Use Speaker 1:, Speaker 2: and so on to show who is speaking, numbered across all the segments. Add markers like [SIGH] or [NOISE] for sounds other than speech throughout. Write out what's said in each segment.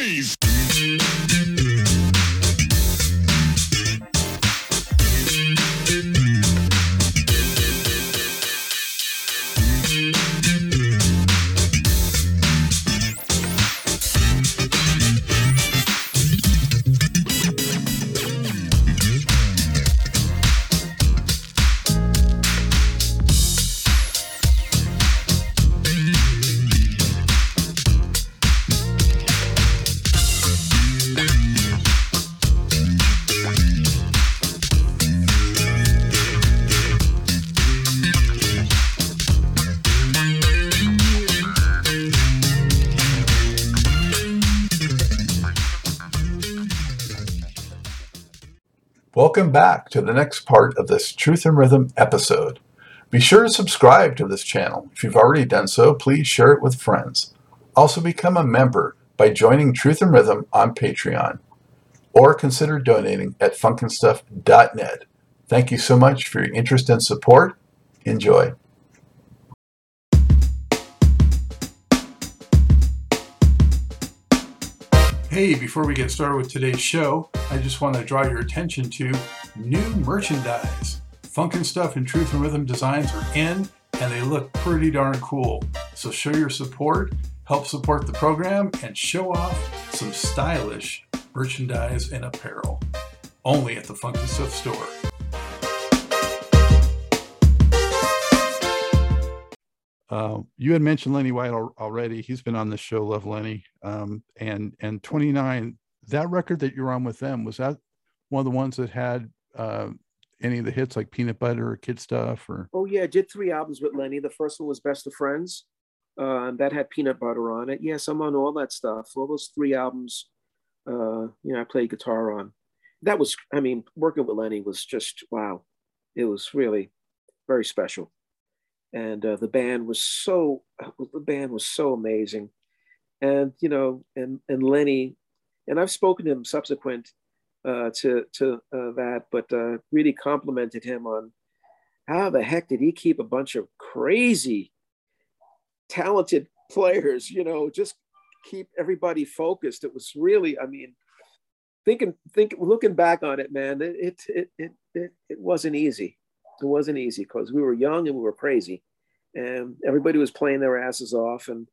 Speaker 1: noise!
Speaker 2: Welcome back to the next part of this Truth and Rhythm episode. Be sure to subscribe to this channel. If you've already done so, please share it with friends. Also become a member by joining Truth and Rhythm on Patreon or consider donating at funkinstuff.net. Thank you so much for your interest and support. Enjoy. Hey, before we get started with today's show, I just want to draw your attention to new merchandise. Funkin' Stuff and Truth and Rhythm designs are in, and they look pretty darn cool. So show your support, help support the program, and show off some stylish merchandise and apparel. Only at the Funkin' Stuff store. Uh, you had mentioned Lenny White al- already. He's been on the show, Love Lenny. Um, and and 29, that record that you're on with them, was that one of the ones that had uh, any of the hits like Peanut Butter or Kid Stuff or?
Speaker 3: Oh yeah, I did three albums with Lenny. The first one was Best of Friends. Uh, that had peanut butter on it. Yes, I'm on all that stuff. All those three albums, uh, you know, I played guitar on. That was, I mean, working with Lenny was just wow. It was really very special and uh, the band was so the band was so amazing. And you know and and lenny and i've spoken to him subsequent uh, to to uh, that but uh, really complimented him on how the heck did he keep a bunch of crazy talented players you know just keep everybody focused. It was really i mean thinking think looking back on it man it it it it, it wasn't easy it wasn't easy because we were young and we were crazy and everybody was playing their asses off and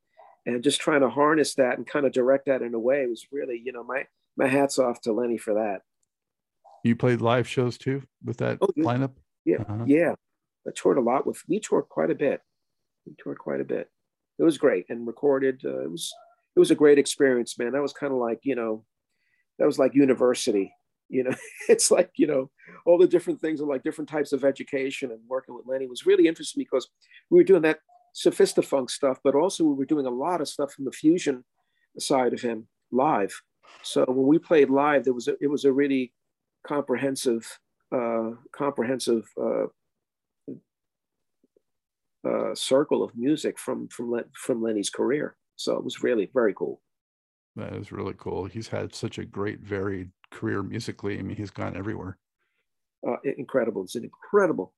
Speaker 3: and just trying to harness that and kind of direct that in a way. Was really you know my my hats off to lenny for that.
Speaker 2: You played live shows too with that
Speaker 3: Oh, yeah.
Speaker 2: lineup?
Speaker 3: yeah.
Speaker 2: Uh-huh.
Speaker 3: yeah. I toured a lot with we toured quite a bit. We toured quite a bit. It was great and recorded uh, it was it was a great experience man. That was kind of like you know that was like university you know [LAUGHS] it's like you know all the different things and like different types of education and working with lenny was really interesting because we were doing that sophistafunk stuff but also we were doing a lot of stuff from the fusion side of him live so when we played live there was a, it was a really comprehensive uh comprehensive uh uh, circle of music from from Len- from Lenny's career. So it was really very cool.
Speaker 2: That is really cool. He's had such a great, varied career musically. I mean, he's gone everywhere.
Speaker 3: Uh, incredible. It's an incredible,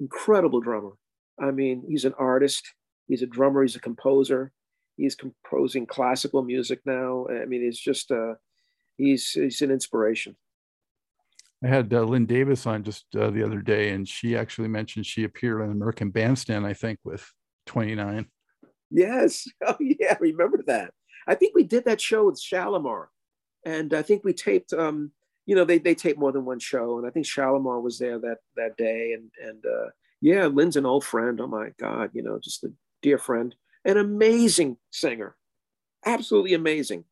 Speaker 3: incredible drummer. I mean, he's an artist. He's a drummer. He's a composer. He's composing classical music now. I mean, it's just uh, he's he's an inspiration.
Speaker 2: I had uh, Lynn Davis on just uh, the other day, and she actually mentioned she appeared on American Bandstand, I think, with 29.
Speaker 3: Yes. [LAUGHS] Oh yeah, I remember that. I think we did that show with Shalimar, and I think we taped. Um, you know, they they taped more than one show, and I think Shalimar was there that that day, and and uh, yeah, Lynn's an old friend. Oh my God, you know, just a dear friend, an amazing singer, absolutely amazing.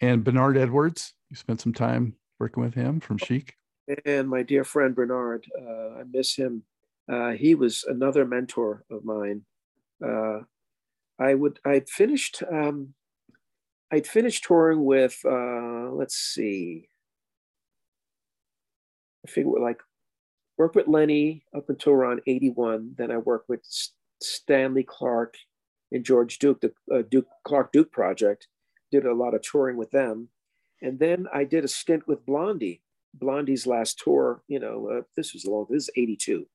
Speaker 2: And Bernard Edwards, you spent some time working with him from Chic.
Speaker 3: And my dear friend Bernard, uh, I miss him. Uh, he was another mentor of mine. Uh, I would I'd finished um, I'd finished touring with uh, let's see, I figure like worked with Lenny up until around '81. Then I worked with Stanley Clarke and George Duke, the uh, Duke Clarke Duke project. Did a lot of touring with them, and then I did a stint with Blondie. Blondie's last tour, you know, uh, this was a long. This is '82,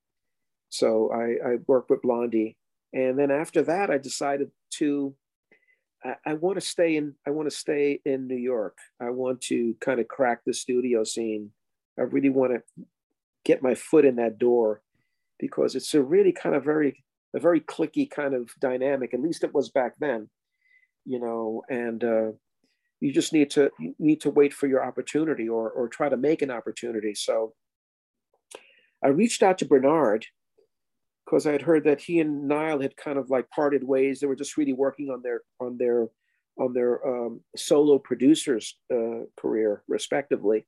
Speaker 3: so I, I worked with Blondie, and then after that, I decided to I, I want to stay in I want to stay in New York. I want to kind of crack the studio scene. I really want to get my foot in that door because it's a really kind of very a very clicky kind of dynamic. At least it was back then, you know. And uh, you just need to need to wait for your opportunity or or try to make an opportunity. So I reached out to Bernard because I had heard that he and Nile had kind of like parted ways. They were just really working on their on their on their um, solo producers uh, career, respectively.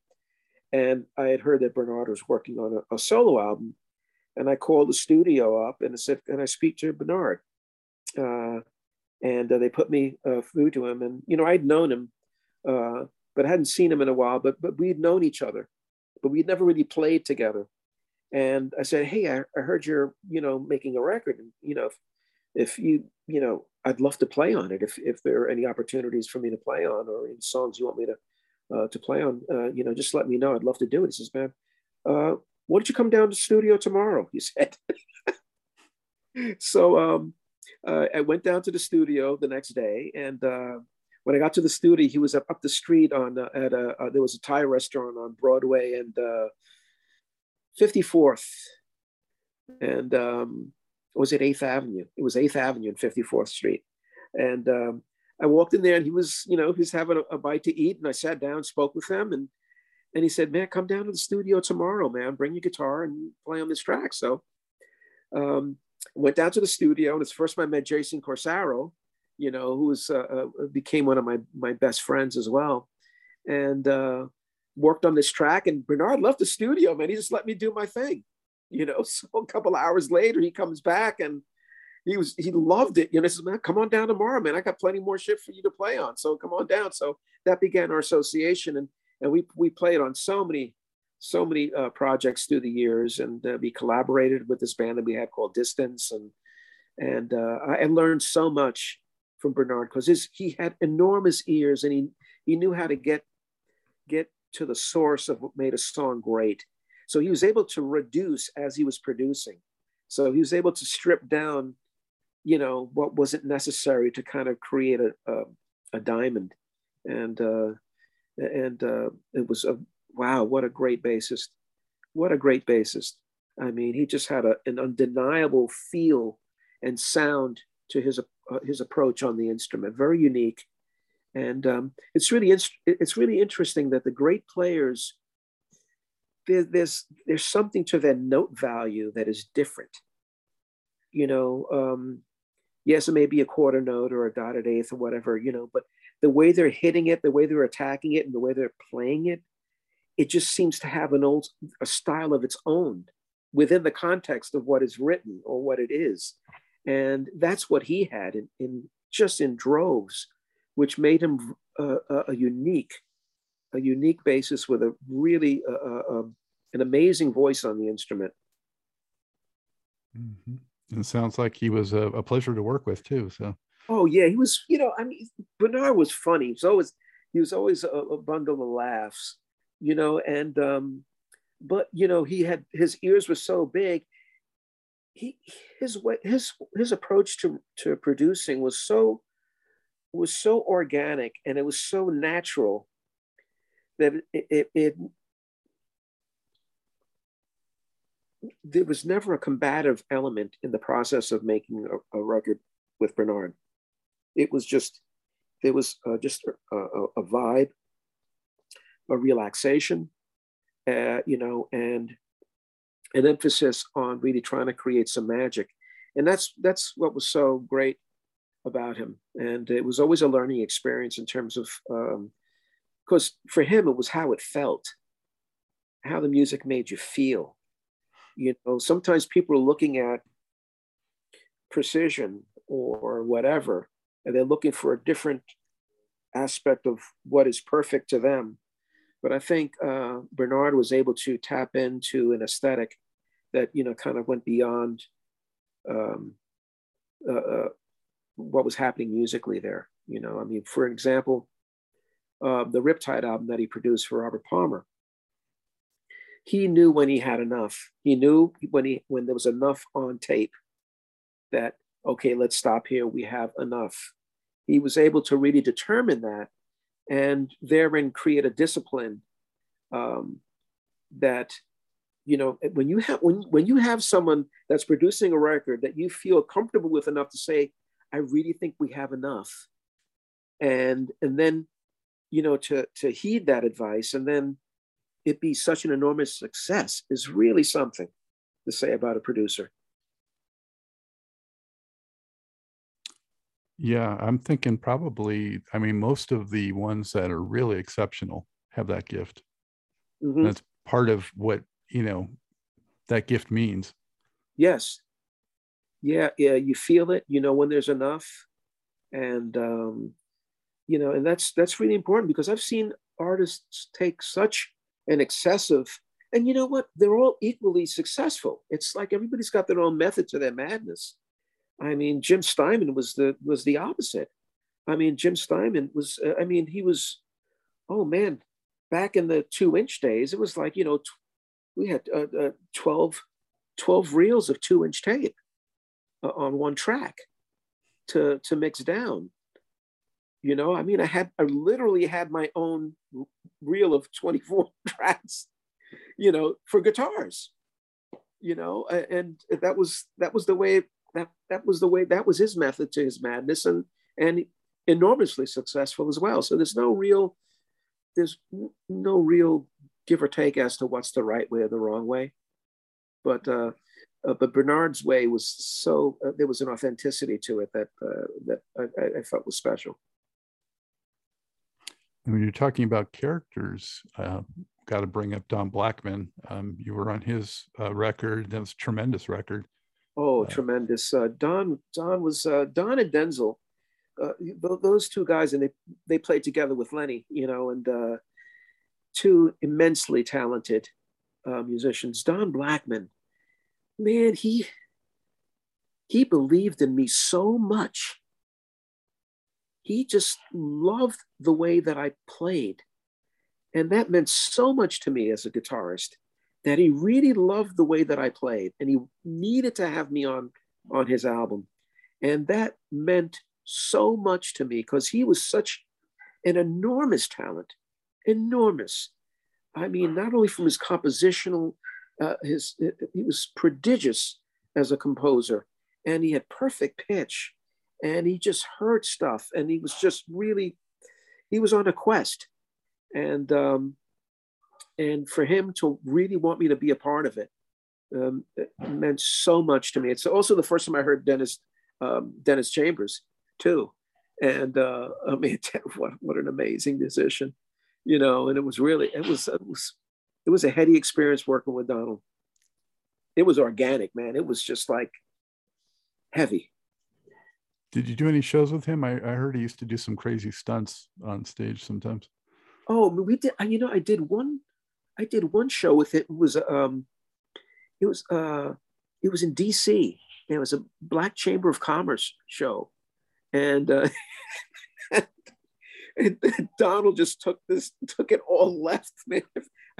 Speaker 3: And I had heard that Bernard was working on a, a, solo album, and I called the studio up and I said, "Can I speak to Bernard?" Uh, and uh, they put me uh, through to him. And you know, I'd known him, uh, but I hadn't seen him in a while. But but we'd known each other, but we'd never really played together and I said, "Hey, I, I heard you're, you know, making a record, and you know, if, if you, you know, I'd love to play on it. If if there are any opportunities for me to play on, or any songs you want me to uh, to play on, uh, you know, just let me know. I'd love to do it." He says, "Man, uh, why don't you come down to the studio tomorrow?" [LAUGHS] He said. so um, uh, I went down to the studio the next day, and uh, when I got to the studio, he was up, up the street on uh, at a there was a Thai restaurant on Broadway and 54th and um, was it 8th Avenue? It was 8th Avenue and 54th Street. And um, I walked in there and he was, you know, he was having a, a, bite to eat. And I sat down, spoke with him, and and he said, "Man, come down to the studio tomorrow, man. Bring your guitar and play on this track." So um, went down to the studio, and it's the first time I met Jason Corsaro, you know, who was uh, uh, became one of my my best friends as well. And uh, worked on this track and Bernard left the studio, man. He just let me do my thing, you know. [LAUGHS] So a couple hours later, he comes back and he was he loved it. You know, he says, man, come on down tomorrow, man. I got plenty more shit for you to play on. So come on down. So that began our association and and we we played on so many so many uh, projects through the years and uh, we collaborated with this band that we had called Distance and and uh, I learned so much from Bernard because he had enormous ears and he he knew how to get get to the source of what made a song great. So he was able to reduce as he was producing. So he was able to strip down, you know, what wasn't necessary to kind of create a, a, a diamond. And, uh, and uh, it was a, wow, what a great bassist. What a great bassist. I mean, he just had a, an undeniable feel and sound to his, uh, his approach on the instrument, very unique. And um, it's really it's really interesting that the great players there, there's there's something to their note value that is different. You know, um, yes, it may be a quarter note or a dotted eighth or whatever, you know, but the way they're hitting it, the way they're attacking it, and the way they're playing it, it just seems to have an old a style of its own within the context of what is written or what it is. And that's what he had in, in just in droves which made him a, a unique, a unique basis with a really uh, uh, um, an amazing voice on the instrument.
Speaker 2: Mm-hmm. It sounds like he was a, a, pleasure to work with too. So.
Speaker 3: Oh yeah, he was. You know, I mean, Bernard was funny. He was always he was always a, a bundle of laughs. You know, and um, but you know, he had his ears were so big. He his way his his approach to to producing was so was so organic and it was so natural that it, it, it there was never a combative element in the process of making a, a record with Bernard. It was just, there was uh, just a, a, a, vibe, a relaxation, uh, you know, and an emphasis on really trying to create some magic. And that's that's what was so great about him. And it was always a learning experience in terms of, because um, for him, it was how it felt, how the music made you feel. You know, sometimes people are looking at precision or whatever, and they're looking for a different aspect of what is perfect to them. But I think uh, Bernard was able to tap into an aesthetic that, you know, kind of went beyond um, uh, uh what was happening musically there. You know, I mean, for example, uh, the Riptide album that he produced for Robert Palmer. He knew when he had enough. He knew when he when there was enough on tape that okay, let's stop here. We have enough. He was able to really determine that and therein create a discipline um, that you know when you have when, when you have someone that's producing a record that you feel comfortable with enough to say i really think we have enough and and then you know to to heed that advice and then it be such an enormous success is really something to say about a producer
Speaker 2: Yeah, I'm thinking probably, I mean, most of the ones that are really exceptional have that gift.
Speaker 3: Mhm.
Speaker 2: That's part of what, you know, that gift means.
Speaker 3: Yes. Yeah, yeah, you feel it, you know when there's enough. And um, you know, and that's that's really important because I've seen artists take such an excessive and you know what? They're all equally successful. It's like everybody's got their own method to their madness. I mean, Jim Steinman was the was the opposite. I mean, Jim Steinman was uh, I mean, he was oh man, back in the 2-inch days, it was like, you know, we had uh, uh, 12 12 reels of 2-inch tape uh, on one track to to mix down. You know, I mean, I had I literally had my own reel of 24 [LAUGHS] tracks, you know, for guitars. You know, and that was that was the way that that was the way that was his method to his madness and and enormously successful as well. So there's no real there's no real give or take as to what's the right way or the wrong way. But uh, uh, but Bernard's way was so uh, there was an authenticity to it that uh, that I, I- felt was special.
Speaker 2: And when you're talking about characters, uh, got to bring up Don Blackman. Um, you were on his uh, record. That was a tremendous record.
Speaker 3: Oh,
Speaker 2: Uh,
Speaker 3: tremendous! Uh, Don Don was uh, Don and Denzil. Uh, those two guys, and they they played together with Lenny, you know, and uh, two immensely talented uh, musicians. Don Blackman, man, he he believed in me so much. He just loved the way that I played, and that meant so much to me as a guitarist that he really loved the way that I played and he needed to have me on on his album. And that meant so much to me because he was such an enormous talent, enormous. I mean, not only from his compositional, uh, his he was prodigious as a composer, and he had perfect pitch, and he just heard stuff, and he was just really, he was on a quest, and um, and for him to really want me to be a part of it um, it meant so much to me. It's also the first time I heard Dennis um, Dennis Chambers too, and uh, I mean, [LAUGHS] what what an amazing musician, you know. And it was really it was it was it was a heady experience working with Donald. It was organic, man. It was just like heavy.
Speaker 2: Did you do any shows with him? I, I heard he used to do some crazy stunts on stage sometimes.
Speaker 3: Oh, we did. You know, I did one. I did one show with it. It was um, it was uh, it was in D.C. It was a Black Chamber of Commerce show, and uh, [LAUGHS] and Donald just took this, took it all left, man.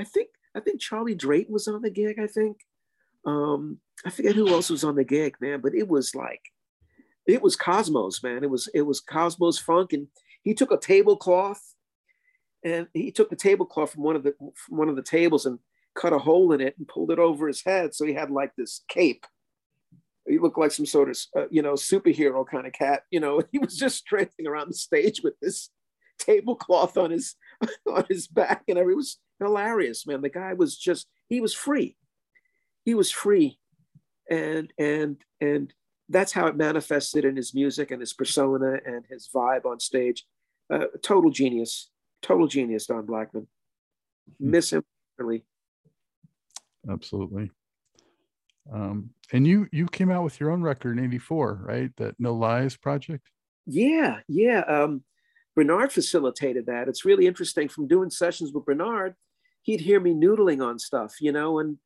Speaker 3: I think I think Charlie Drayton was on the gig. I think um, I forget who else was on the gig, man. But it was like, it was Cosmos, man. It was it was Cosmos Funk, and he took a tablecloth and he took the tablecloth from one of the from one of the tables and cut a hole in it and pulled it over his head so he had like this cape he looked like some sort of uh, you know superhero kind of cat you know [LAUGHS] he was just traipsing around the stage with this tablecloth on his [LAUGHS] on his back and everything was hilarious man the guy was just he was free he was free and and and that's how it manifested in his music and his persona and his vibe on stage uh, total genius total genius, Don Blackman. Miss him really.
Speaker 2: Absolutely. Um, and you you came out with your own record in '84, right? That No Lies project.
Speaker 3: Yeah, yeah. Um, Bernard facilitated that. It's really interesting. From doing sessions with Bernard, he'd hear me noodling on stuff, you know, and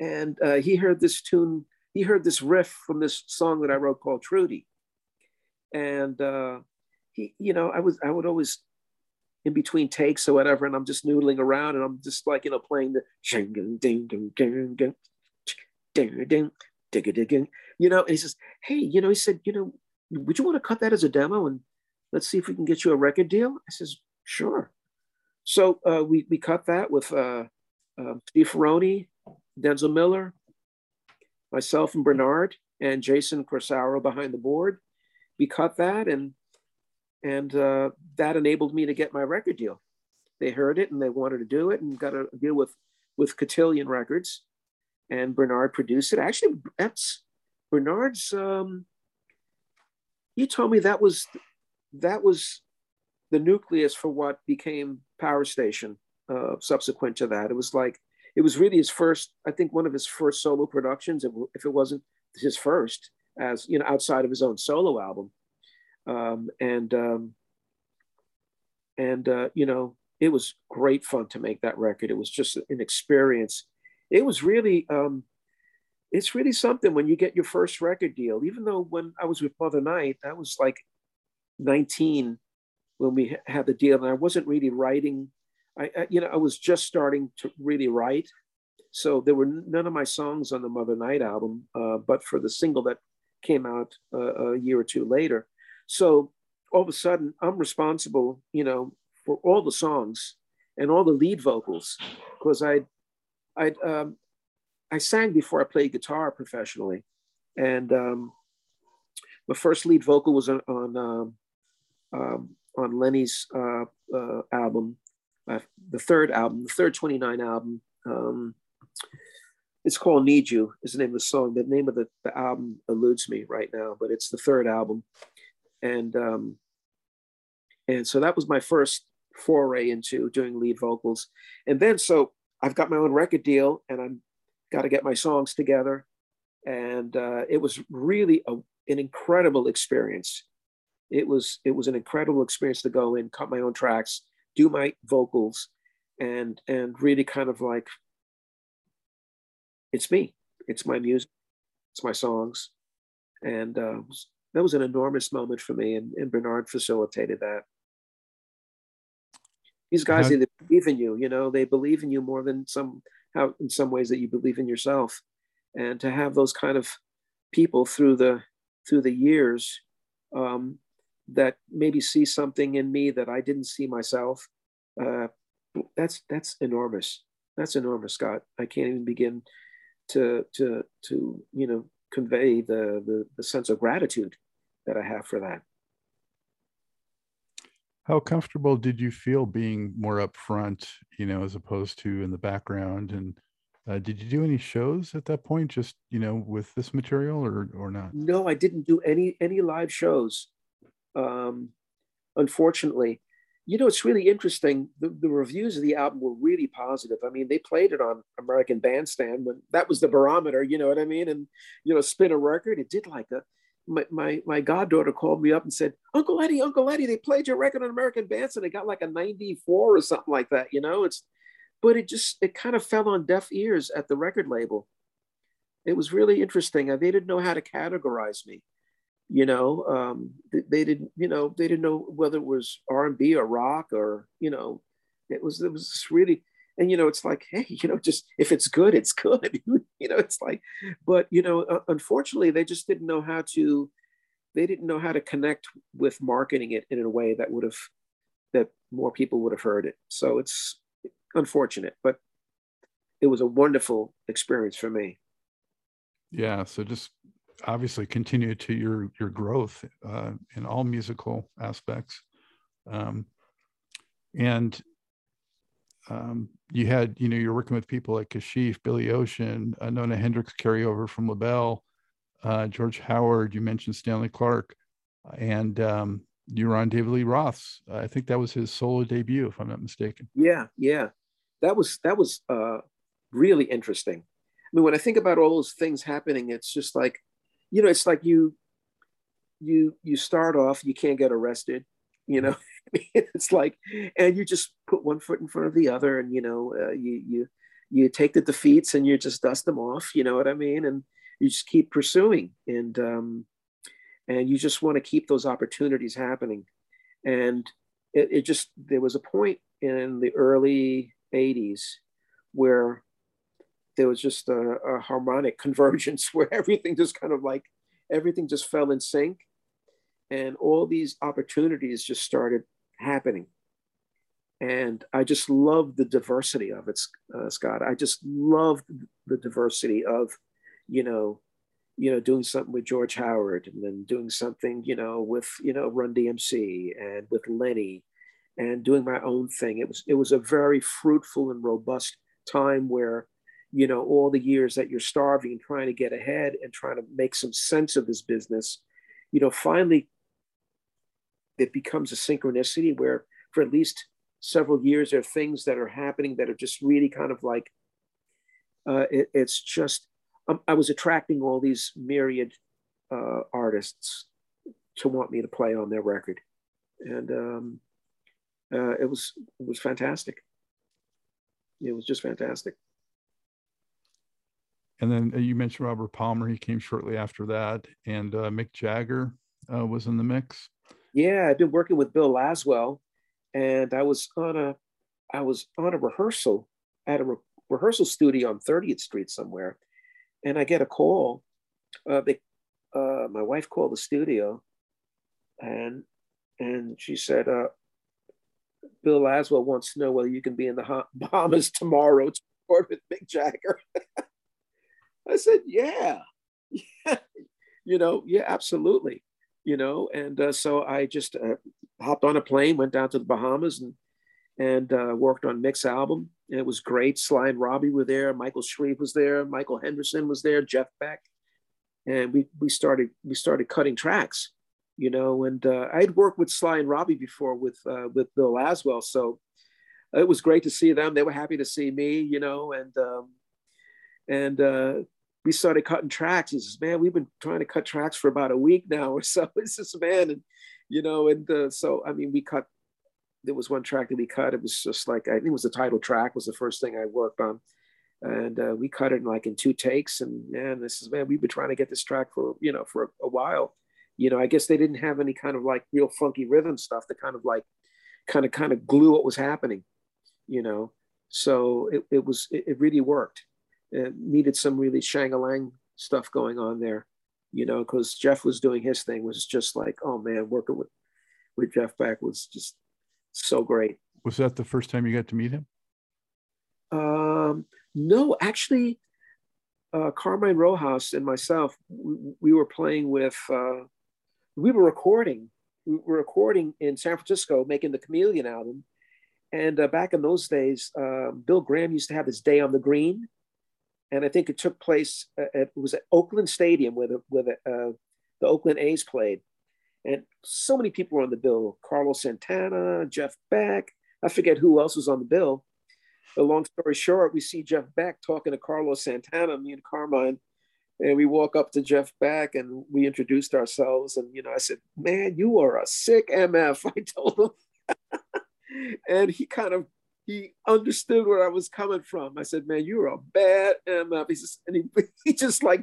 Speaker 3: and uh, he heard this tune. He heard this riff from this song that I wrote called Trudy, and uh, he, you know, I was I would always in between takes or whatever, and I'm just noodling around, and I'm just like you know playing the ding ding ding ding ding ding ding ding you know, and he says, hey, you know, he said, you know, would you want to cut that as a demo and let's see if we can get you a record deal? I says, sure. So uh, we, we cut that with uh, uh, Steve Ferrone, Denzil Miller, myself and Bernard, and Jason Corsaro behind the board. We cut that and and uh, that enabled me to get my record deal. They heard it and they wanted to do it and got a deal with with Cotillion Records, and Bernard produced it. Actually, that's Bernard's. Um, he told me that was that was the nucleus for what became Power Station. Uh, subsequent to that, it was like it was really his first. I think one of his first solo productions, if it wasn't his first, as you know, outside of his own solo album um, and um, and uh, you know it was great fun to make that record. It was just an experience. It was really um, it's really something when you get your first record deal. Even though when I was with Mother Night, I was like 19 when we had the deal, and I wasn't really writing. I, I you know I was just starting to really write. So there were none of my songs on the Mother Night album, uh, but for the single that came out uh, a year or two later, so all of a sudden, I'm responsible, you know, for all the songs and all the lead vocals because I, I, um, I sang before I played guitar professionally, and um, my first lead vocal was on on, um, um on Lenny's uh, uh, album, uh, the third album, the third 29 album. Um, it's called Need You is the name of the song. The name of the, the album eludes me right now, but it's the third album and um, and so that was my first foray into doing lead vocals. And then so I've got my own record deal, and I'm got to get my songs together, and uh, it was really a, an incredible experience. It was it was an incredible experience to go in, cut my own tracks, do my vocals, and and really kind of like it's me, it's my music, it's my songs, and uh, that was an enormous moment for me, and, and Bernard facilitated that. These guys, they believe in you. You know, they believe in you more than some how in some ways that you believe in yourself, and to have those kind of people through the through the years um, that maybe see something in me that I didn't see myself. Uh, that's that's enormous. That's enormous, Scott. I can't even begin to to to you know convey the, the, the sense of gratitude that I have for that.
Speaker 2: How comfortable did you feel being more upfront, you know, as opposed to in the background? And uh, did you do any shows at that point, just you know, with this material, or or not?
Speaker 3: No, I didn't do any any live shows. Um, unfortunately, you know, it's really interesting. The, the reviews of the album were really positive. I mean, they played it on American Bandstand when that was the barometer, you know what I mean? And, you know, spin a record, it did like a, my, my, my goddaughter called me up and said, Uncle Eddie, Uncle Eddie, they played your record on American Bandstand. They got like a 94 or something like that, you know? It's, but it just, it kind of fell on deaf ears at the record label. It was really interesting. They didn't know how to categorize me you know um, they, didn't you know they didn't know whether it was r&b or rock or you know it was it was really and you know it's like hey you know just if it's good it's good [LAUGHS] you know it's like but you know uh, unfortunately they just didn't know how to they didn't know how to connect with marketing it in a way that would have that more people would have heard it. So it's unfortunate but it was a wonderful experience for me.
Speaker 2: Yeah so just obviously continue to your your growth uh, in all musical aspects. Um, and um, you had you know you're working with people like kashif billy ocean uh, nona Hendryx carryover from labelle uh, george howard you mentioned stanley clarke and um, you were on david lee roth's. I think that was his solo debut if i'm not mistaken.
Speaker 3: Yeah yeah. That was that was uh, really interesting. I mean when i think about all those things happening it's just like you know, it's like you you you start off, you can't get arrested, you know. [LAUGHS] it's like, and you just put one foot in front of the other, and you know, uh, you you you take the defeats and you just dust them off. You know what I mean? And you just keep pursuing, and um, and you just want to keep those opportunities happening. And it, it just there was a point in the early '80s where there was just a, a harmonic [LAUGHS] convergence where everything just kind of like everything just fell in sync. And all these opportunities just started happening. And i just love the diversity of it uh, scott. I just love the diversity of you know you know doing something with george howard and then doing something you know with you know run dmc and with lenny and doing my own thing. It was it was a very fruitful and robust time where you know all the years that you're starving and trying to get ahead and trying to make some sense of this business you know finally it becomes a synchronicity where for at least several years there are things that are happening that are just really kind of like uh, it, it's just um, i was attracting all these myriad uh, artists to want me to play on their record. And um, uh, it was it was fantastic. It was just fantastic
Speaker 2: and then uh, you mentioned Robert Palmer. He came shortly after that, and uh, Mick Jagger uh, was in the mix.
Speaker 3: Yeah, I've been working with Bill Laswell, and I was on a, I was on a rehearsal at a re- rehearsal studio on 30th Street somewhere, and I get a call. Uh, they, uh, my wife called the studio, and and she said, uh, "Bill Laswell wants to know whether you can be in the [LAUGHS] Bahamas tomorrow to record with Mick Jagger." [LAUGHS] I said, yeah, yeah, [LAUGHS] you know, yeah, absolutely, you know. And uh, so I just uh, hopped on a plane, went down to the Bahamas, and and uh, worked on Mick's album. And it was great. Sly and Robbie were there. Michael Shrieve was there. Michael Henderson was there. Jeff Beck, and we we started we started cutting tracks, you know. And uh, I'd worked with Sly and Robbie before with uh, with Bill Laswell, so it was great to see them. They were happy to see me, you know, and um, and uh, we started cutting tracks. He says, "Man, we've been trying to cut tracks for about a week now or [LAUGHS] so." It's just man, and you know, and uh, so I mean, we cut. There was one track that we cut. It was just like I think it was the title track was the first thing I worked on, and uh, we cut it in like in two takes. And man, this is man, we've been trying to get this track for you know for a, a while. You know, I guess they didn't have any kind of like real funky rhythm stuff to kind of like, kind of kind of glue what was happening. You know, so it, it was it, it really worked needed some really shangalang stuff going on there, you know, because Jeff was doing his thing was just like, oh man, working with with Jeff Beck was just so great.
Speaker 2: Was that the first time you got to meet him?
Speaker 3: Um, no, actually, uh, Carmine Rojas and myself, we, we were playing with, uh, we were recording, we were recording in San Francisco, making the Chameleon album. And uh, back in those days, uh, Bill Graham used to have his day on the green and I think it took place at, it was at Oakland Stadium where the where the, uh, the Oakland A's played, and so many people were on the bill: Carlos Santana, Jeff Beck. I forget who else was on the bill. But long story short, we see Jeff Beck talking to Carlos Santana, me and Carmine, and we walk up to Jeff Beck and we introduced ourselves. And you know, I said, "Man, you are a sick MF." [LAUGHS] I told him, [LAUGHS] and he kind of he understood where I was coming from. I said, "Man, you're a bad MF." He just and he, [LAUGHS] he just like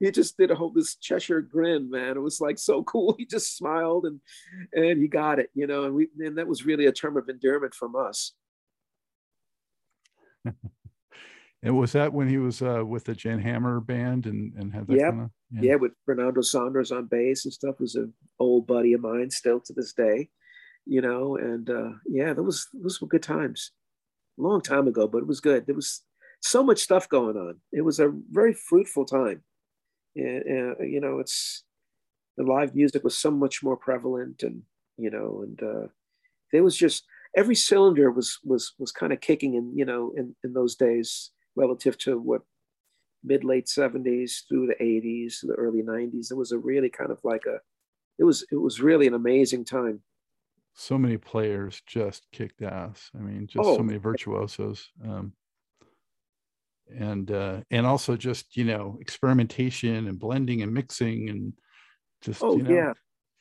Speaker 3: he just did a whole this Cheshire grin, man. It was like so [LAUGHS] cool. He just smiled and and he got it, you know. And we and that was really a term of endearment from us. [LAUGHS]
Speaker 2: and was that when he was uh, with the Jan Hammer band and and had that
Speaker 3: yep.
Speaker 2: kind of
Speaker 3: yeah. yeah with Fernando Saunders on bass and stuff was an old buddy of mine still to this day you know, and uh, yeah, those those were good times. Long time ago, but it was good. There was so much stuff going on. It was a very fruitful time. And, uh, you know, it's the live music was so much more prevalent, and you know, and uh, there was just every cylinder was was was kind of kicking in, you know, in in those days relative to what mid late 70s through the 80s the early 90s it was a really kind of like a it was it was really an amazing time
Speaker 2: so many players just kicked ass. I mean, just oh. so many virtuosos. Um, and uh, and also just you know experimentation and blending and mixing and just
Speaker 3: oh
Speaker 2: you know.
Speaker 3: yeah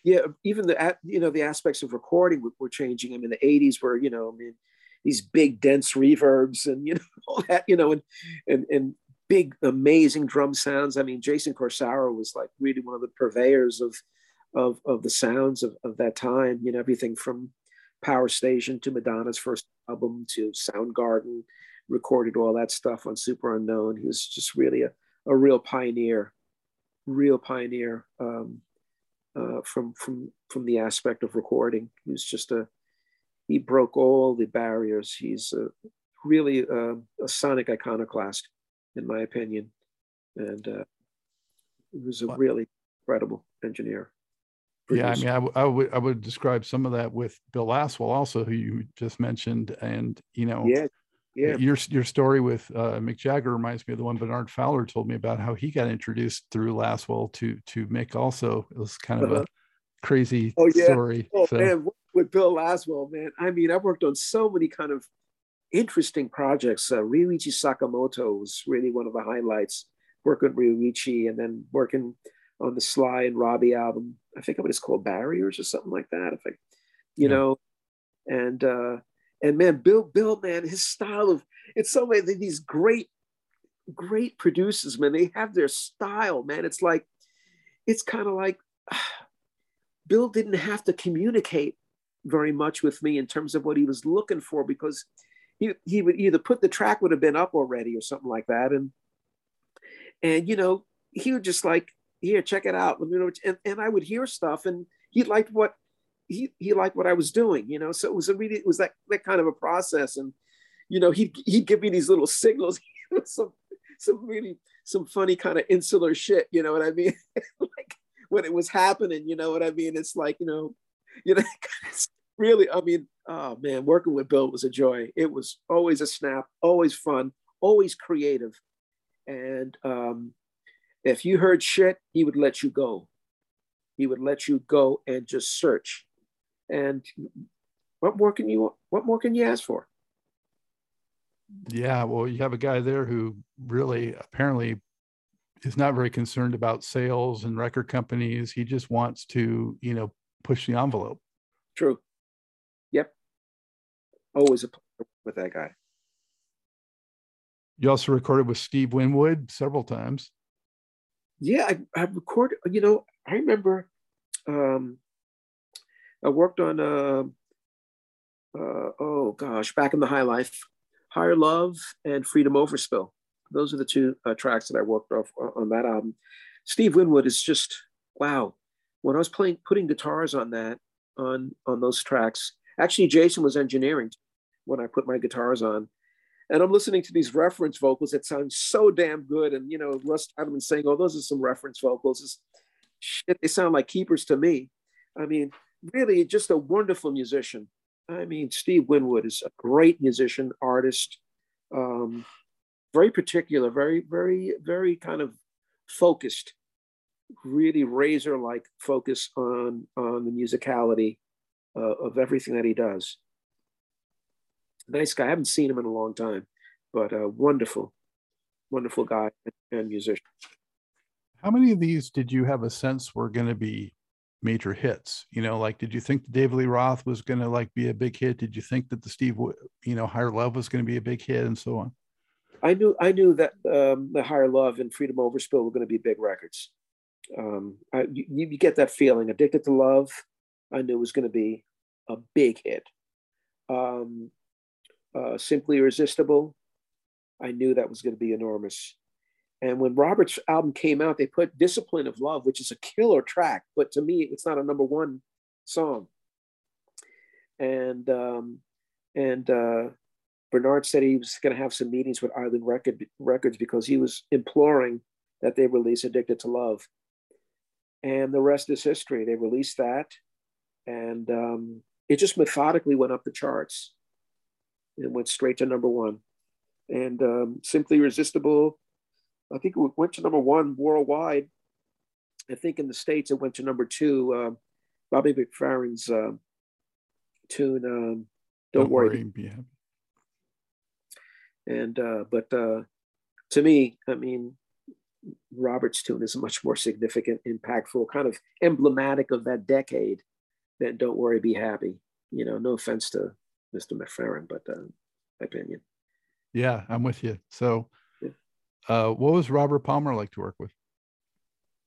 Speaker 3: yeah even the you know the aspects of recording were, changing i mean the 80s were you know i mean these big dense reverbs and you [LAUGHS] know all that you know and and and big amazing drum sounds i mean jason corsaro was like really one of the purveyors of of, of the sounds of, of that time, you know, everything from Power Station to Madonna's first album to Soundgarden, recorded all that stuff on Superunknown. He was just really a, a real pioneer, real pioneer um, uh, from from from the aspect of recording. He was just a he broke all the barriers. He's a, really a, a sonic iconoclast, in my opinion, and uh, he was a really incredible engineer.
Speaker 2: Yeah, I mean, I, w- I would I would describe some of that with Bill Laswell, also who you just mentioned, and you know,
Speaker 3: yeah, yeah.
Speaker 2: Your your story with uh, Mick Jagger reminds me of the one Bernard Fowler told me about how he got introduced through Laswell to to Mick. Also, it was kind of uh-huh. a crazy oh, yeah. story.
Speaker 3: Oh so. man, with Bill Laswell, man. I mean, I've worked on so many kind of interesting projects. Uh, Ryuichi Sakamoto was really one of the highlights. Working with Ryuichi and then working on the Sly and Robbie album. I think it was called Barriers or something like that. If I, you yeah. know, and uh, and man, Bill, Bill, man, his style of it's so many these great, great producers, man. They have their style, man. It's like, it's kind of like [SIGHS] Bill didn't have to communicate very much with me in terms of what he was looking for because he, he would either put the track would have been up already or something like that and and you know he would just like here check it out you know and, and i would hear stuff and he liked what he he liked what i was doing you know so it was a really it was that that kind of a process and you know he'd, he'd give me these little signals [LAUGHS] some some really some funny kind of insular shit you know what i mean [LAUGHS] like when it was happening you know what i mean it's like you know you know [LAUGHS] really, I mean, oh man, working with Bill was a joy. It was always a snap, always fun, always creative. And um, if you heard shit, he would let you go. He would let you go and just search. And what more can you what more can you ask for?
Speaker 2: Yeah, well, you have a guy there who really apparently is not very concerned about sales and record companies. He just wants to, you know, push the envelope.
Speaker 3: True. Yep. Always a pleasure with that guy.
Speaker 2: You also recorded with Steve Winwood several times.
Speaker 3: Yeah, I, I recorded, you know, I remember um, I worked on, uh, uh, oh gosh, back in the high life, Higher Love and Freedom Overspill. Those are the two uh, tracks that I worked off uh, on that album. Steve Winwood is just, wow. When I was playing, putting guitars on that, on, on those tracks, Actually, Jason was engineering when I put my guitars on. And I'm listening to these reference vocals that sound so damn good. And, you know, Russ Titelman saying, oh, those are some reference vocals. It's, shit, they sound like keepers to me. I mean, really just a wonderful musician. I mean, Steve Winwood is a great musician, artist, um, very particular, very, very, very kind of focused, really razor-like focus on on the musicality uh, of everything that he does. Nice guy. I haven't seen him in a long time, but a wonderful, wonderful guy and musician.
Speaker 2: How many of these did you have a sense were going to be major hits? You know, like did you think the David Lee Roth was going to like be a big hit? Did you think that the Steve, you know, Higher Love was going to be a big hit, and so on?
Speaker 3: I knew I knew that um, the Higher Love and Freedom Overspill were going to be big records. Um, I, you, you, get that feeling. Addicted to Love, I knew was going to be a big hit. Um, uh, Simply Irresistible, I knew that was going to be enormous. And when Robert's album came out, they put Discipline of Love, which is a killer track, but to me, it's not a number one song. And um, and uh, Bernard said he was going to have some meetings with Island Record, Records because he was imploring that they release Addicted to Love. And the rest is history. They released that, and um, it just methodically went up the charts and went straight to number one. And um, Simply Irresistible, I think it went to number one worldwide. I think in the States it went to number two. Uh, Bobby McFerrin's uh, tune, um, Don't, Don't, Worry. Be happy. And, uh, but uh, to me, I mean, Robert's tune is a much more significant, impactful, kind of emblematic of that decade then don't worry, be happy. You know, no offense to Mr. McFerrin, but uh, my opinion.
Speaker 2: Yeah, I'm with you. So, yeah. uh, what was Robert Palmer like to work with?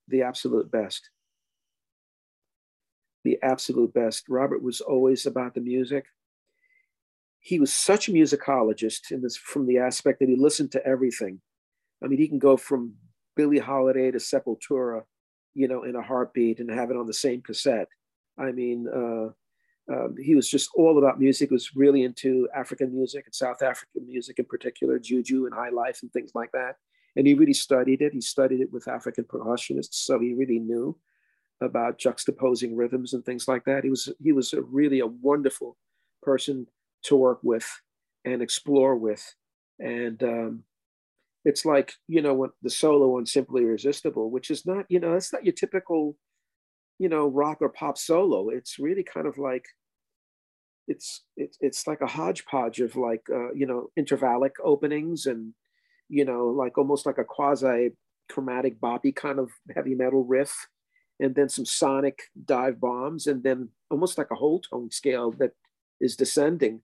Speaker 3: The absolute best. The absolute best. Robert was always about the music. he was such a musicologist in this from the aspect that he listened to everything. I mean, he can go from Billie Holiday to Sepultura, you know, in a heartbeat and have it on the same cassette. I mean, uh, um, he was just all about music. Was really into African music and South African music in particular, juju and high life and things like that. And he really studied it. He studied it with African percussionists, so he really knew about juxtaposing rhythms and things like that. He was he was a really a wonderful person to work with and explore with. And um, it's like, you know, when the solo on Simply Irresistible, which is not, you know, it's not your typical, you know, rock or pop solo. It's really kind of like, it's it's it's like a hodgepodge of like uh, you know intervallic openings and you know like almost like a quasi chromatic boppy kind of heavy metal riff and then some sonic dive bombs and then almost like a whole tone scale that is descending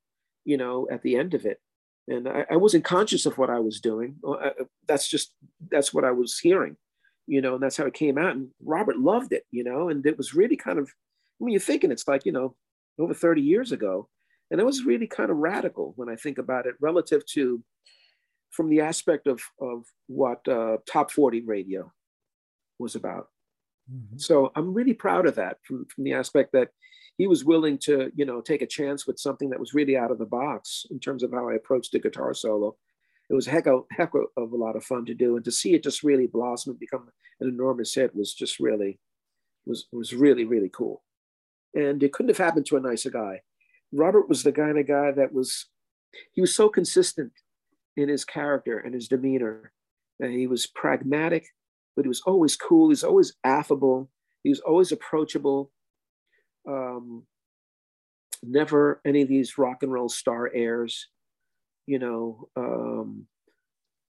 Speaker 3: you know, at the end of it. And I, I wasn't conscious of what I was doing. That's just, that's what I was hearing, you know, and that's how it came out. And Robert loved it, you know, and it was really kind of, I mean, you're thinking it's like, you know, over 30 years ago. And it was really kind of radical when I think about it relative to, from the aspect of, of what uh, top 40 radio was about. Mm-hmm. So I'm really proud of that from, from the aspect that he was willing to, you know, take a chance with something that was really out of the box in terms of how I approached the guitar solo. It was a heck of, heck of a lot of fun to do, and to see it just really blossom and become an enormous hit was just really was was really really cool. And it couldn't have happened to a nicer guy. Robert was the kind of guy that was he was so consistent in his character and his demeanor. And he was pragmatic, but he was always cool. He was always affable. He was always approachable um, never any of these rock and roll star airs, you know, um,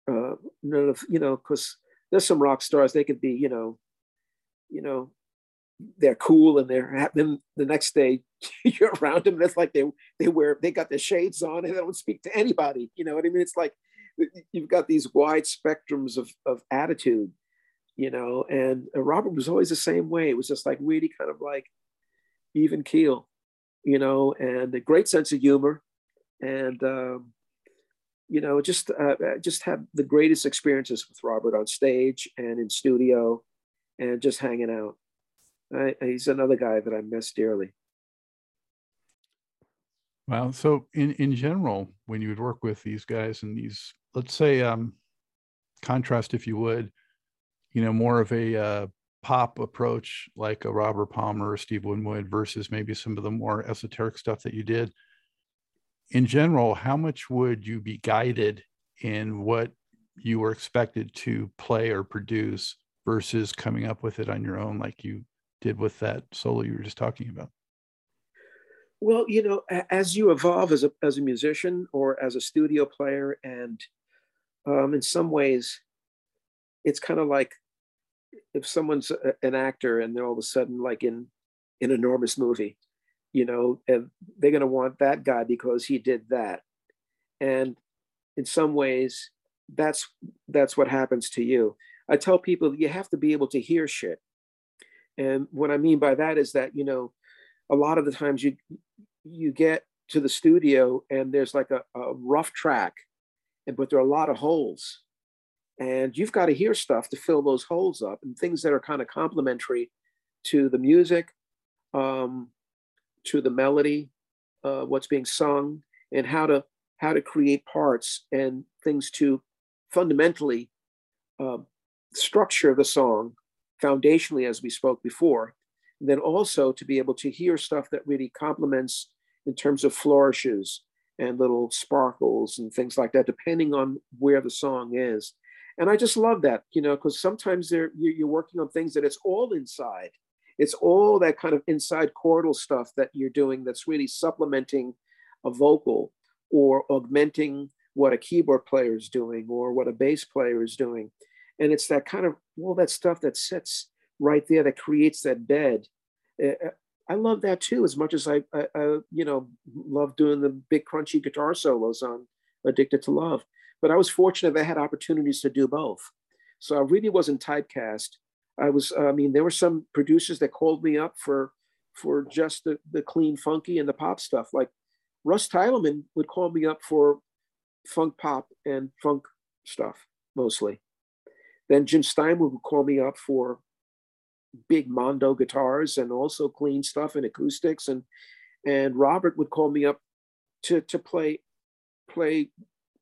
Speaker 3: uh, none of, you know, because there's some rock stars, they could be, you know, you know, they're cool and they're then the next day [LAUGHS] you're around them and it's like they they wear they got their shades on and they don't speak to anybody you know what i mean? It's like you've got these wide spectrums of of attitude you know? And robert was always the same way. It was just like really kind of like even keel, you know, and a great sense of humor, and um, you know, just uh, just have the greatest experiences with Robert on stage and in studio, and just hanging out. I, he's another guy that I miss dearly.
Speaker 2: Wow. So in in general, when you would work with these guys and these, let's say, um, contrast, if you would, you know, more of a uh, pop approach like a Robert Palmer or Steve Winwood versus maybe some of the more esoteric stuff that you did. In general, how much would you be guided in what you were expected to play or produce versus coming up with it on your own, like you did with that solo you were just talking about?
Speaker 3: Well, you know, as you evolve as a, as a musician or as a studio player, and um, in some ways, it's kind of like if someone's a, an actor and they're all of a sudden like in an enormous movie, you know, and they're going to want that guy because he did that. And in some ways, that's that's what happens to you. I tell people you have to be able to hear shit. And what I mean by that is that, you know, a lot of the times you you get to the studio and there's like a, a rough track, and but there are a lot of holes and you've got to hear stuff to fill those holes up and things that are kind of complementary to the music um, to the melody uh, what's being sung and how to how to create parts and things to fundamentally uh, structure the song foundationally as we spoke before and then also to be able to hear stuff that really complements in terms of flourishes and little sparkles and things like that depending on where the song is. And i just love that you know because sometimes they're you're working on things that it's all inside it's all that kind of inside chordal stuff that you're doing that's really supplementing a vocal or augmenting what a keyboard player is doing or what a bass player is doing and it's that kind of all that stuff that sits right there that creates that bed eh, eh, i love that too as much as I, I, I you know love doing the big crunchy guitar solos on addicted to love but I was fortunate I had opportunities to do both. So I really wasn't typecast. I was, I mean, there were some producers that called me up for for just the, the clean funky and the pop stuff. Like Russ Titelman would call me up for funk pop and funk stuff mostly. Then Jim Steinman would call me up for big Mondo guitars and also clean stuff and acoustics and and Robert would call me up to to play play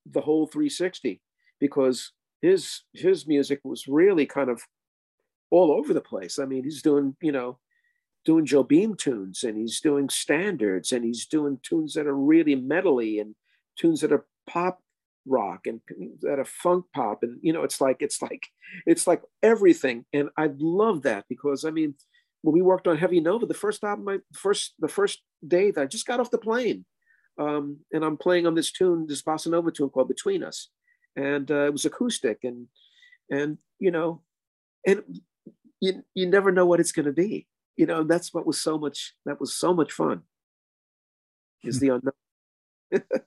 Speaker 3: the whole 360 because his his music was really kind of all over the place. I mean, he's doing, you know, doing Joe Beam tunes and he's doing standards and he's doing tunes that are really metally and tunes that are pop rock and that are funk pop and you know it's like it's like it's like everything and I love that because I mean when we worked on Heavy Nova the first album I first the first day that I just got off the plane um, and I'm playing on this tune this bossa nova tune called Between Us and uh, it was acoustic and and you know and you you never know what it's going to be. You know that's what was so much that was so much fun. Is the unknown. [LAUGHS]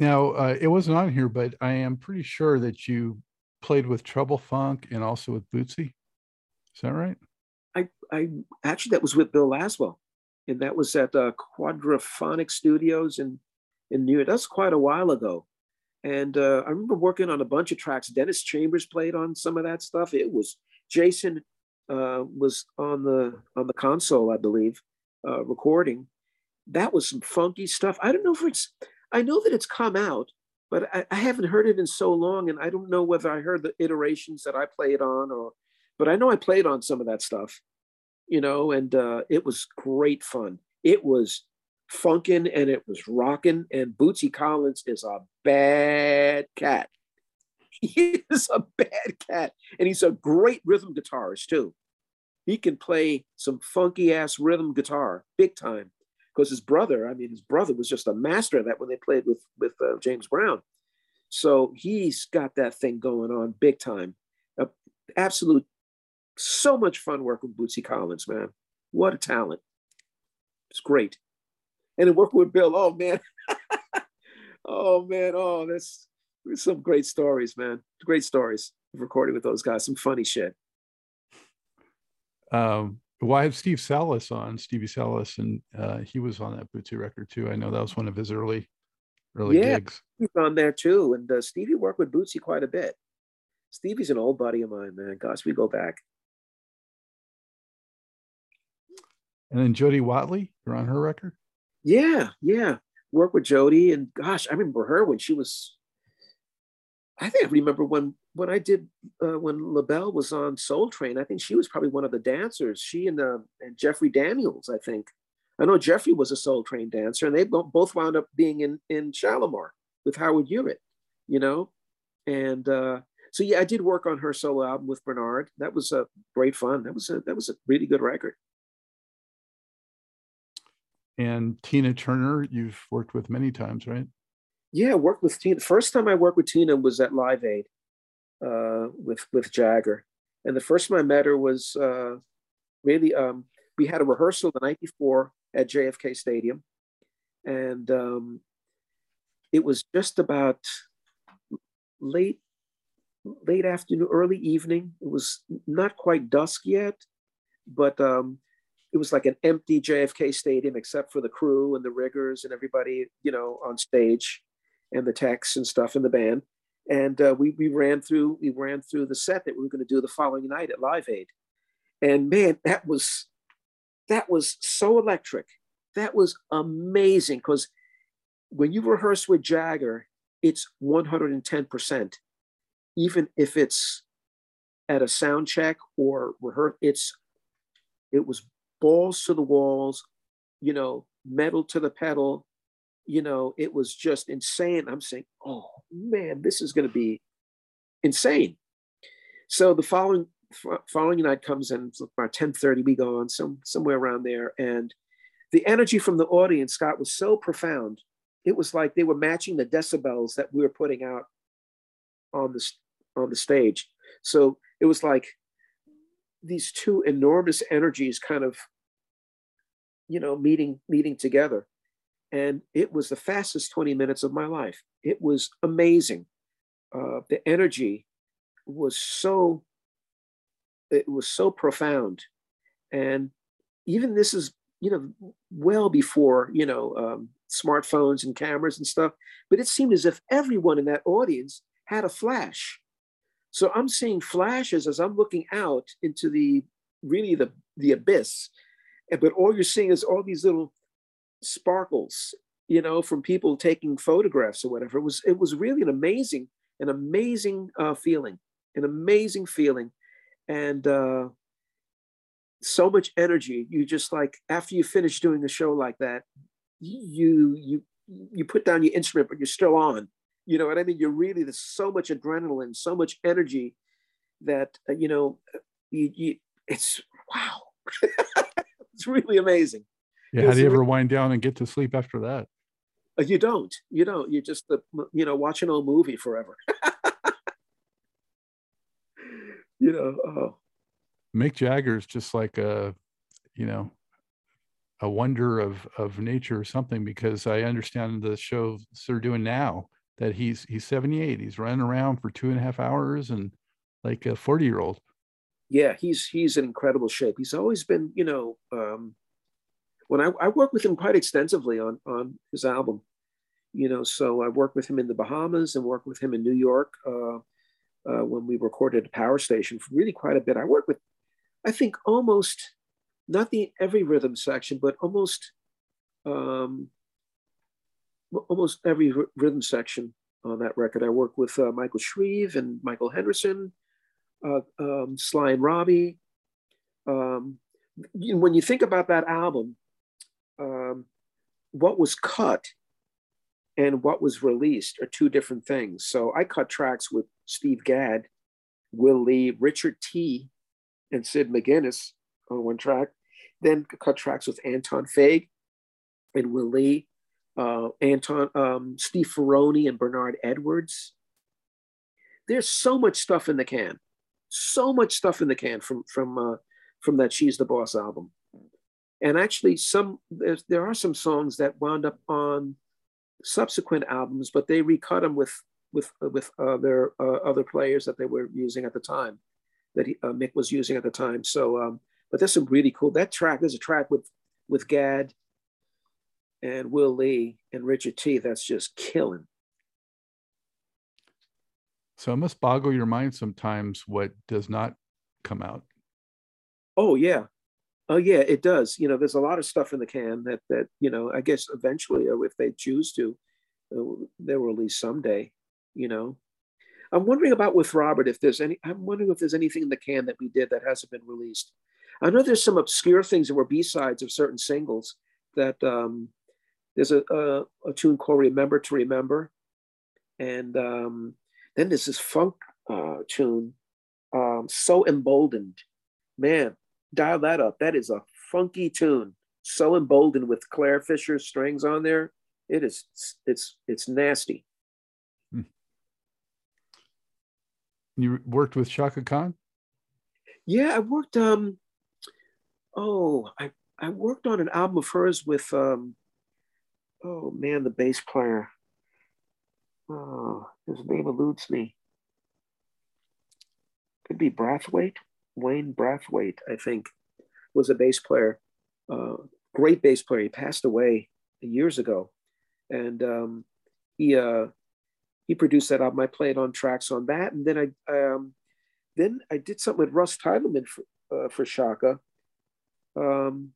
Speaker 2: Now uh, it wasn't on here but i am pretty sure that you played with trouble funk and also with bootsy. Is that right?
Speaker 3: I i actually that was with bill laswell. And that was at uh, quadraphonic studios in in new york. That's quite a while ago and uh, i remember working on a bunch of tracks dennis chambers played on some of that stuff it was jason uh, was on the on the console, I believe, uh, recording. That was some funky stuff. I don't know if it's. I know that it's come out, but I, I, haven't heard it in so long, and I don't know whether I heard the iterations that I played on, or. But I know I played on some of that stuff, you know, and uh, it was great fun. It was funkin' and it was rocking. And Bootsy Collins is a bad cat. [LAUGHS] he is a bad cat. And he's a great rhythm guitarist too. He can play some funky ass rhythm guitar, big time. Because his brother, I mean, his brother was just a master of that when they played with with uh, James Brown. So he's got that thing going on big time. Absolute, so much fun working with Bootsy Collins, man. What a talent! It's great. And then working with Bill, oh man, [LAUGHS] oh man, oh that's some great stories, man. Great stories of recording with those guys. Some funny shit.
Speaker 2: Um, well, I have Steve Salas on Stevie Salas, and uh, he was on that Bootsy record too. I know that was one of his early, early yeah, gigs.
Speaker 3: He's on there too, and uh, Stevie worked with Bootsy quite a bit. Stevie's an old buddy of mine, man. Gosh, we go back.
Speaker 2: And then Jody Watley, you're on her record.
Speaker 3: Yeah, yeah. Work with Jody, and gosh, I remember her when she was I think I remember when when I did uh, when LaBelle was on Soul Train. I think she was probably one of the dancers. She and uh, and Jeffrey Daniels. I think I know Jeffrey was a Soul Train dancer, and they both wound up being in in Shalamar with Howard Hewett. You know, and uh, so yeah, I did work on her solo album with Bernard. That was a great fun. That was a that was a really good record.
Speaker 2: And Tina Turner, you've worked with many times, right?
Speaker 3: Yeah, worked with Tina. First time I worked with Tina was at Live Aid uh, with with Jagger, and the first time I met her was uh, really um, we had a rehearsal the night before at JFK Stadium, and um, it was just about late late afternoon, early evening. It was not quite dusk yet, but um, it was like an empty JFK Stadium except for the crew and the riggers and everybody, you know, on stage and the techs and stuff in the band. And uh, we, we ran through we ran through the set that we were going to do the following night at Live Aid, and man, that was that was so electric. That was amazing because when you rehearse with Jagger, it's 110%. Even if it's at a sound check or rehearse, it's it was balls to the walls, you know, metal to the pedal, you know, it was just insane. I'm saying, oh man, this is going to be insane. So the following following night comes in about 10:30. We go on some somewhere around there, and the energy from the audience, Scott, was so profound. It was like they were matching the decibels that we were putting out on the on the stage. So it was like these two enormous energies kind of, you know, meeting meeting together and it was the fastest 20 minutes of my life. It was amazing. Uh, the energy was so it was so profound and even this is you know, well before, you know, um, smartphones and cameras and stuff. But it seemed as if everyone in that audience had a flash. So I'm seeing flashes as I'm looking out into the really the the abyss. But all you're seeing is all these little sparkles, you know, from people taking photographs or whatever. It was it was really an amazing, an amazing uh, feeling, an amazing feeling, and uh, so much energy. You just like after you finish doing a show like that, you you you put down your instrument, but you're still on. You know what I mean? You're really there's so much adrenaline, so much energy that uh, you know you, you it's wow. [LAUGHS] it's really amazing.
Speaker 2: Yeah. How do you ever wind down and get to sleep after that?
Speaker 3: Uh, you don't. You don't. You just the you know watch an old movie forever. [LAUGHS] you know. Oh.
Speaker 2: Mick Jagger is just like a, you know, a wonder of of nature or something because I understand the show they're doing now that he's he's 78 he's running around for two and a half hours and like a 40 year old
Speaker 3: yeah he's he's in incredible shape. He's always been you know um when I, I worked with him quite extensively on on his album you know so i worked with him in the bahamas and worked with him in new york uh, uh, when we recorded a power station for really quite a bit. I worked with i think almost not the every rhythm section but almost um almost every rhythm section on that record. I worked with uh, Michael Shrieve and Michael Henderson, uh, um, Sly and Robbie. Um, when you think about that album, um, what was cut and what was released are two different things. So I cut tracks with Steve Gadd, Will Lee, Richard Tee, and Sid McGinnis on one track. Then cut tracks with Anton Fig and Will Lee uh, Anton, um, Steve Ferrone and Bernard Edwards. There's so much stuff in the can, so much stuff in the can from from uh, from that She's the Boss album. And actually, some there are some songs that wound up on subsequent albums, but they recut them with with with other uh, other players that they were using at the time, that he, uh, Mick was using at the time. So, um, but there's some really cool. That track there's a track with with Gadd and Will Lee and Richard Tee. that's just killing.
Speaker 2: So it must boggle your mind sometimes what does not come out.
Speaker 3: Oh yeah. Oh yeah, it does. You know, there's a lot of stuff in the can that that, you know, I guess eventually if they choose to, uh, they'll release someday, you know. I'm wondering about with Robert if there's any I'm wondering if there's anything in the can that we did that hasn't been released. I know there's some obscure things that were B-sides of certain singles that um there's a, a, a tune called Remember to Remember. And um, then there's this funk uh, tune, um, So Emboldened. Man, dial that up. That is a funky tune. So Emboldened with Clare Fischer strings on there. It is, it's, it's nasty. Hmm.
Speaker 2: You worked with Chaka Khan?
Speaker 3: Yeah, I worked, um, oh, I, I worked on an album of hers with um, oh man, the bass player. Oh, his name eludes me. Could be Braithwaite, Wayne Braithwaite, I think, was a bass player. Uh, great bass player. He passed away years ago, and um, he uh, he produced that album. I played on tracks on that, and then I um, then I did something with Russ Titelman for, uh, for Chaka um,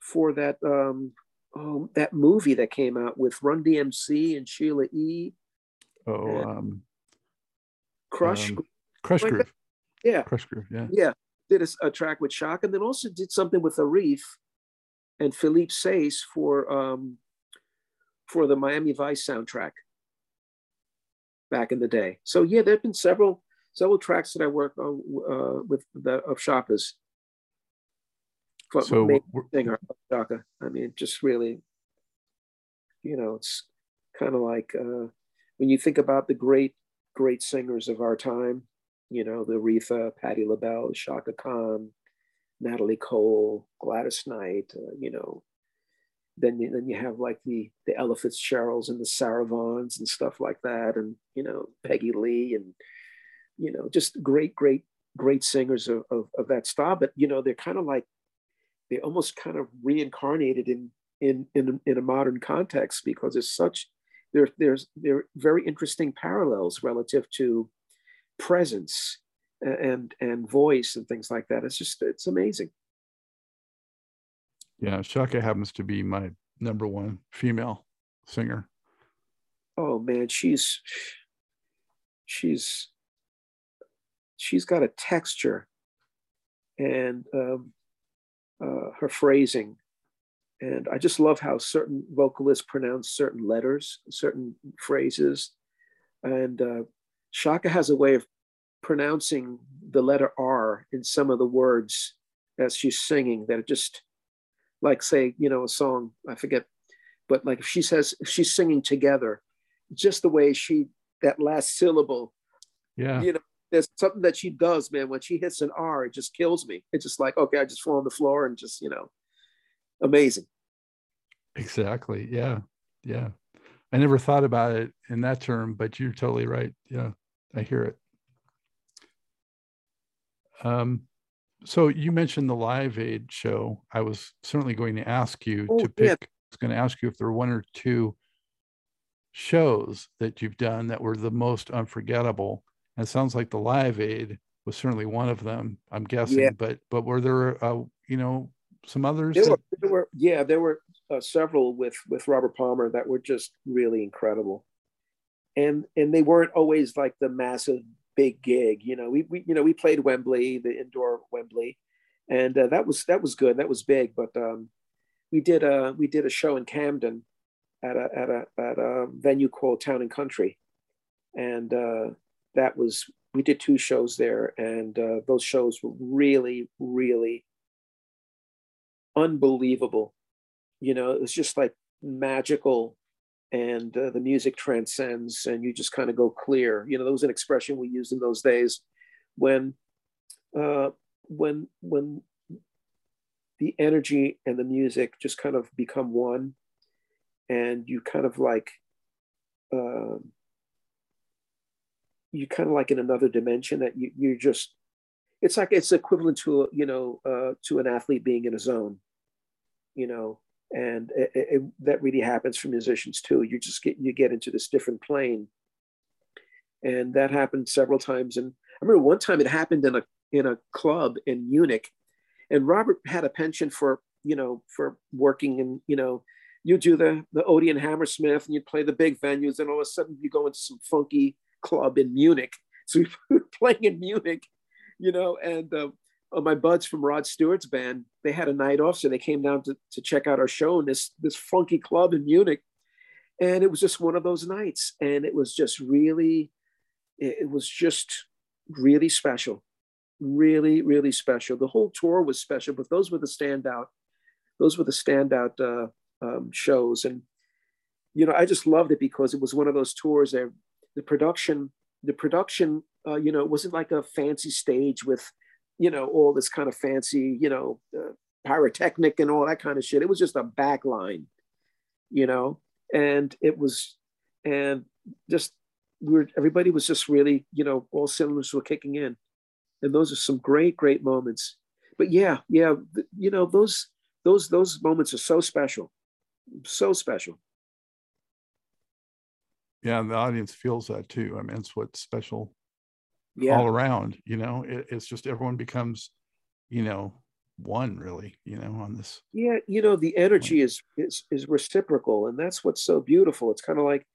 Speaker 3: for that um, oh, that movie that came out with Run DMC and Sheila E.
Speaker 2: Oh, um,
Speaker 3: Crush,
Speaker 2: Um, Krush Groove.
Speaker 3: Yeah.
Speaker 2: Krush Groove. Yeah.
Speaker 3: Yeah. Did a, a, track with Shock and then also did something with Arif and Philippe Saisse for um, for the Miami Vice soundtrack back in the day. So yeah, there've been several several tracks that I worked on uh, with the of Chaka's what so made singer Chaka. I mean, just really, you know, it's kind of like uh, when you think about the great, great singers of our time, you know, the Aretha, Patti LaBelle, Chaka Khan, Natalie Cole, Gladys Knight, uh, you know, then you, then you have like the the Ella Fitzgeralds and the Sarah Vaughns and stuff like that, and you know Peggy Lee and you know just great great great singers of, of, of that style. But you know they're kind of like they almost kind of reincarnated in in in, in a modern context because there's such there there's there are very interesting parallels relative to presence and and voice and things like that. It's just it's amazing.
Speaker 2: Yeah, Chaka happens to be my number one female singer.
Speaker 3: Oh man, she's she's she's got a texture and um, uh, her phrasing. And I just love how certain vocalists pronounce certain letters, certain phrases. And uh, Chaka has a way of pronouncing the letter R in some of the words as she's singing that it just, like, say, you know, a song, I forget, but like if she says, if she's singing together, just the way she, that last syllable,
Speaker 2: yeah,
Speaker 3: you know, there's something that she does, man. When she hits an R, it just kills me. It's just like, okay, I just fall on the floor and just, you know, amazing.
Speaker 2: Exactly. Yeah. Yeah. I never thought about it in that term, but you're totally right. Yeah. I hear it. Um, so you mentioned the Live Aid show. I was certainly going to ask you
Speaker 3: Oh,
Speaker 2: to pick.
Speaker 3: yeah.
Speaker 2: I was going to ask you if there were one or two shows that you've done that were the most unforgettable. And it sounds like the Live Aid was certainly one of them. I'm guessing,
Speaker 3: Yeah.
Speaker 2: but but were there, uh, you know, some others?
Speaker 3: There
Speaker 2: that-
Speaker 3: were, there were yeah, there were uh, several with with Robert Palmer that were just really incredible, and and they weren't always like the massive big gig. You know, we we you know we played Wembley, the indoor Wembley, and uh, that was that was good. That was big, but um, we did a we did a show in Camden at a at a at a venue called Town and Country, and uh, that was we did two shows there, and uh, those shows were really really unbelievable. You know, it was just like magical, and uh, the music transcends, and you just kind of go clear. You know, that was an expression we used in those days when, uh, when, when the energy and the music just kind of become one, and you kind of like, uh, you kind of like in another dimension that you you're just it's like it's equivalent to you know uh, to an athlete being in a zone you know? And it, it, that really happens for musicians too. You just get you get into this different plane. And that happened several times. And i remember one time it happened in a in a club in munich. And robert had a penchant for you know for working and you know you do the the odeon hammersmith and you play the big venues and all of a sudden you go into some funky club in munich. [LAUGHS] So we were playing in munich you know and uh, uh, my buds from Rod Stewart's band, they had a night off, so they came down to, to check out our show in this this funky club in Munich, and it was just one of those nights, and it was just really, it, it was just really special, really really special. The whole tour was special, but those were the standout, those were the standout uh, um, shows, and you know I just loved it because it was one of those tours that the production, the production, uh, you know, it wasn't like a fancy stage with you know, all this kind of fancy, you know, uh, pyrotechnic and all that kind of shit. It was just a back line, you know, and it was, and just we were, everybody was just really, you know, all cylinders were kicking in. And those are some great, great moments. But yeah, yeah, you know, those, those, those moments are so special, so special.
Speaker 2: Yeah, and the audience feels that too. I mean, it's what's special
Speaker 3: Yeah.
Speaker 2: all around. You know, it, it's just everyone becomes, you know, one really. You know, on this.
Speaker 3: yeah you know the energy is is is reciprocal and that's what's so beautiful it's kind of like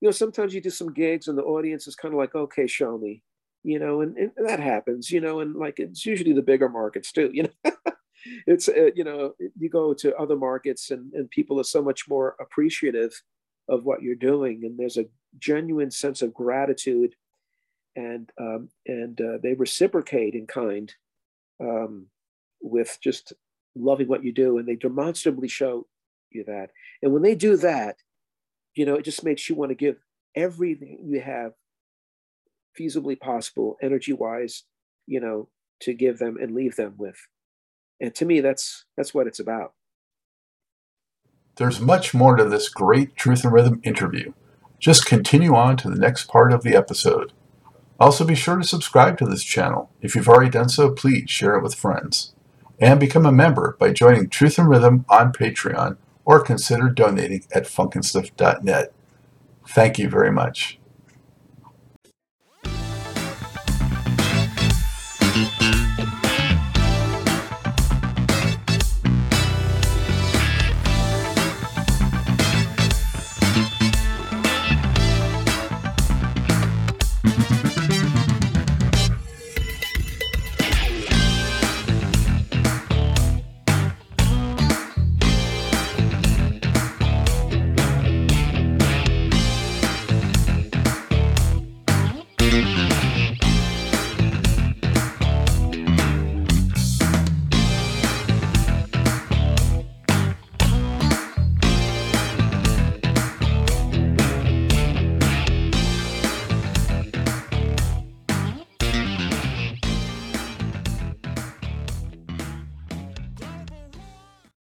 Speaker 3: you know sometimes you do some gigs and the audience is kind of like okay show me you know and, and that happens you know and like it's usually the bigger markets too you know [LAUGHS] it's uh, you know you go to other markets and and people are so much more appreciative of what you're doing. And there's a genuine sense of gratitude and um, and uh, they reciprocate in kind um, with just loving what you do. And they demonstrably show you that. And when they do that you know it just makes you want to give everything you have feasibly possible energy wise you know to give them and leave them with. And to me that's that's what it's about
Speaker 4: There's much more to this great Truth and Rhythm interview. Just continue on to the next part of the episode. Also, be sure to subscribe to this channel. If you've already done so, please share it with friends.
Speaker 2: and become a member by joining Truth and Rhythm on Patreon or consider donating at funkinstuff.net. Thank you very much.